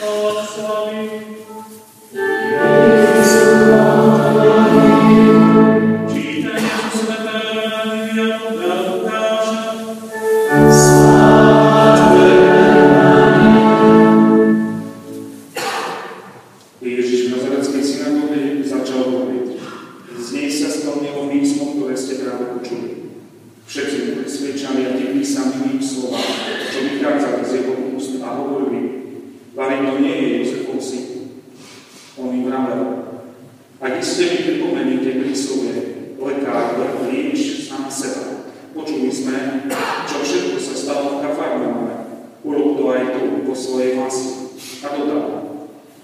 Hvala sorry. svojej vlasti. A dodal,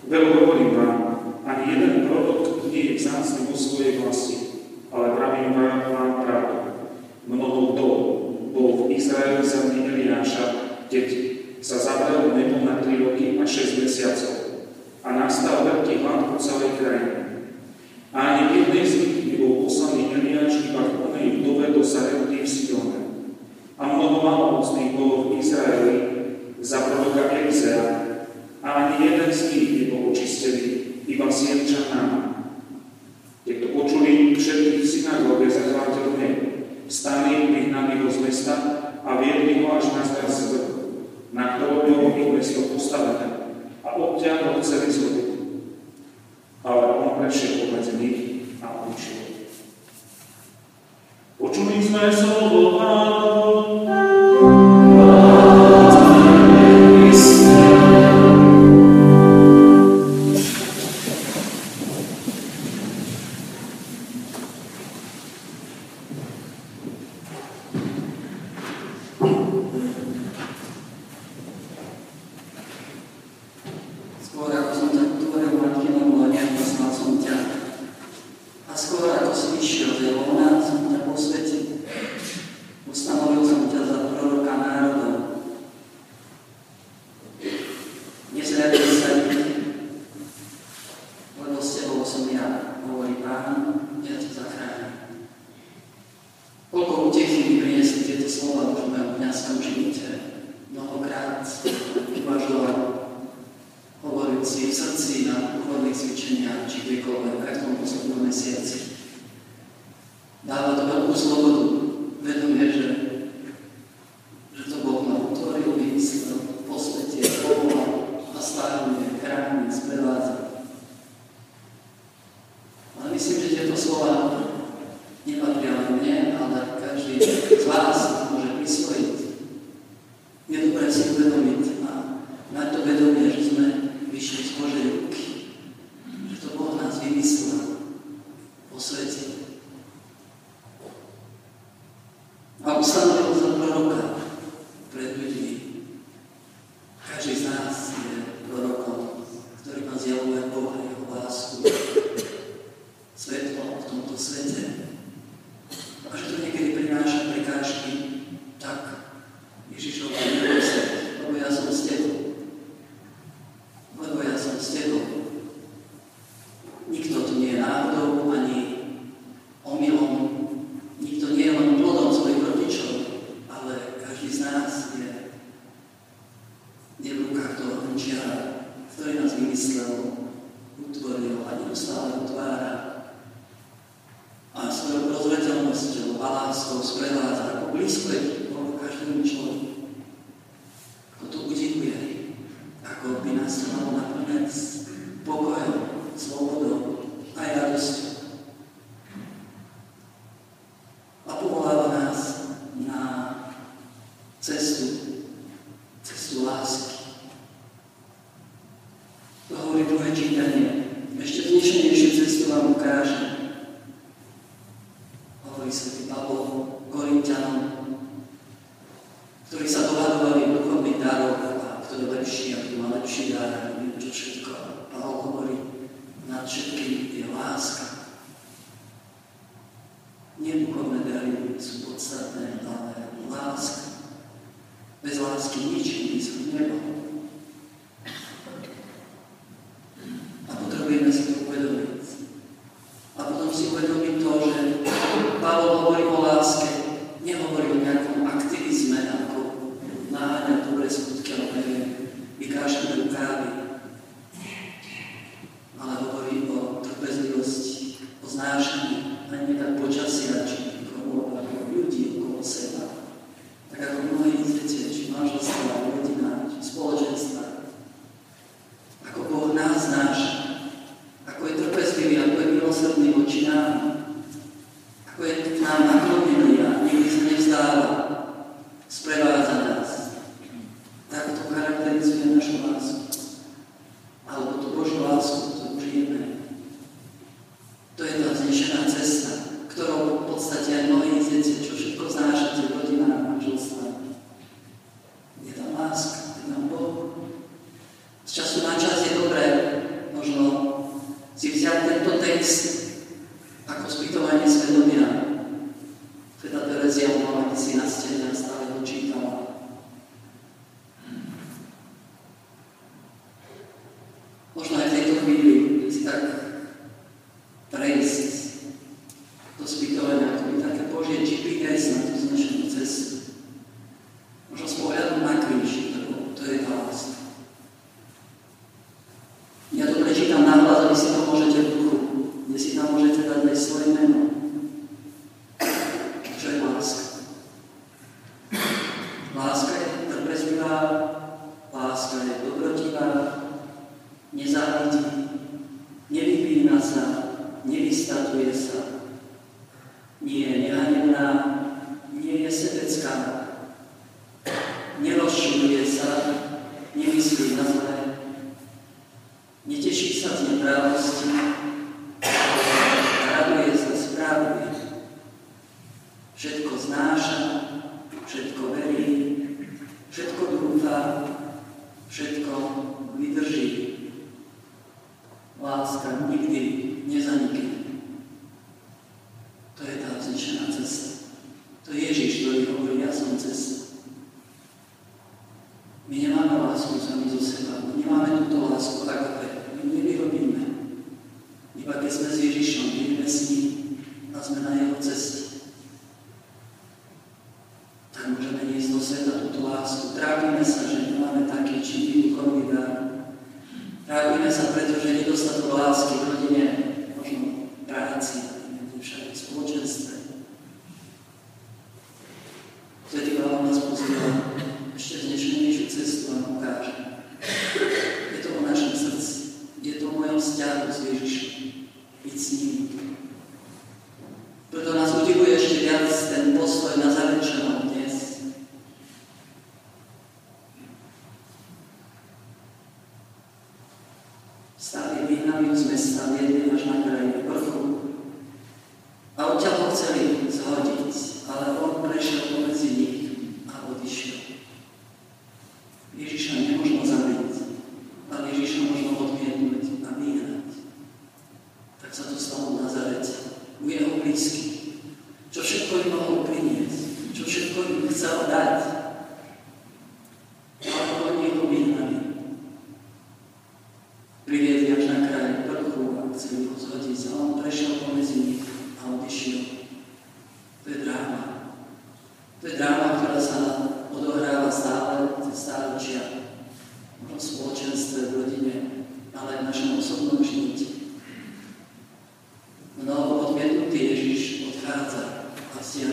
veru hovorím vám, ani jeden prorok nie je vzácný vo svojej vlasti, ale pravím vám, vám pravdu. Mnoho vdov bol v Izraeli zemi Eliáša, deti Galilejských nebol očistený, iba Sienčanám. Keď to počuli, všetkých synagóge zachvátil hnev. Stáli vyhnali ho z mesta a viedli ho až na zdar na ktorom bolo ich mesto postavené a odtiaľ ho chceli zlobiť. Ale on prešiel pomedzi nich a učil. Počuli sme slovo Pána, Boga, tak tomu poslední měsíc. Dává to velkou svobodu. nám stále a svojou prozvetelnosťou a láskou sprevádza ako blízko je každému človeku. Kto to udivuje, ako by nás malo naplňať pokojom, slobodou a radosťou. A povoláva nás na cestu ktorí sa dohadovali o komentárov a kto je lepší a kto má lepší dar a neviem čo všetko. Pavol hovorí, nad všetkým je láska. Neduchovné dary sú podstatné, ale láska. Bez lásky nič nie sú nebo. nasz ask sana Parce que Jésus chantait, merci. Stali, vyhnali ju z mesta, viedli až na kraj vrchu. A odtiaľ ho chceli zhodiť, ale on prešiel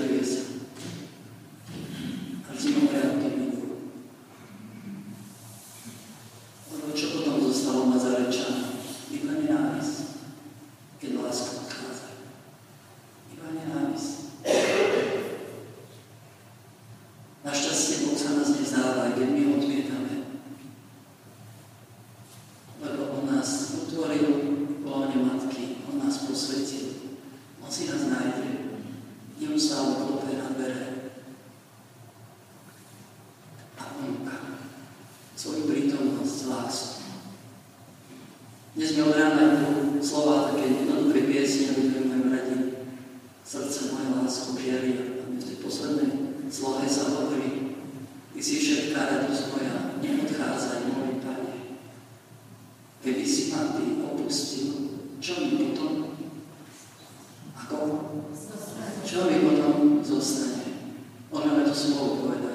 igreja. Dnes mi odrádajú slova také jednoduché piesne, ktoré majú radi srdce moje lásku žieria. A v tej poslednej slohe sa hovorí, Ty si všetká radosť moja, neodchádzaj, môj Pane. Keby si ma Ty opustil, čo mi potom? Ako? Čo mi potom zostane? Ona mi to slovo povedala.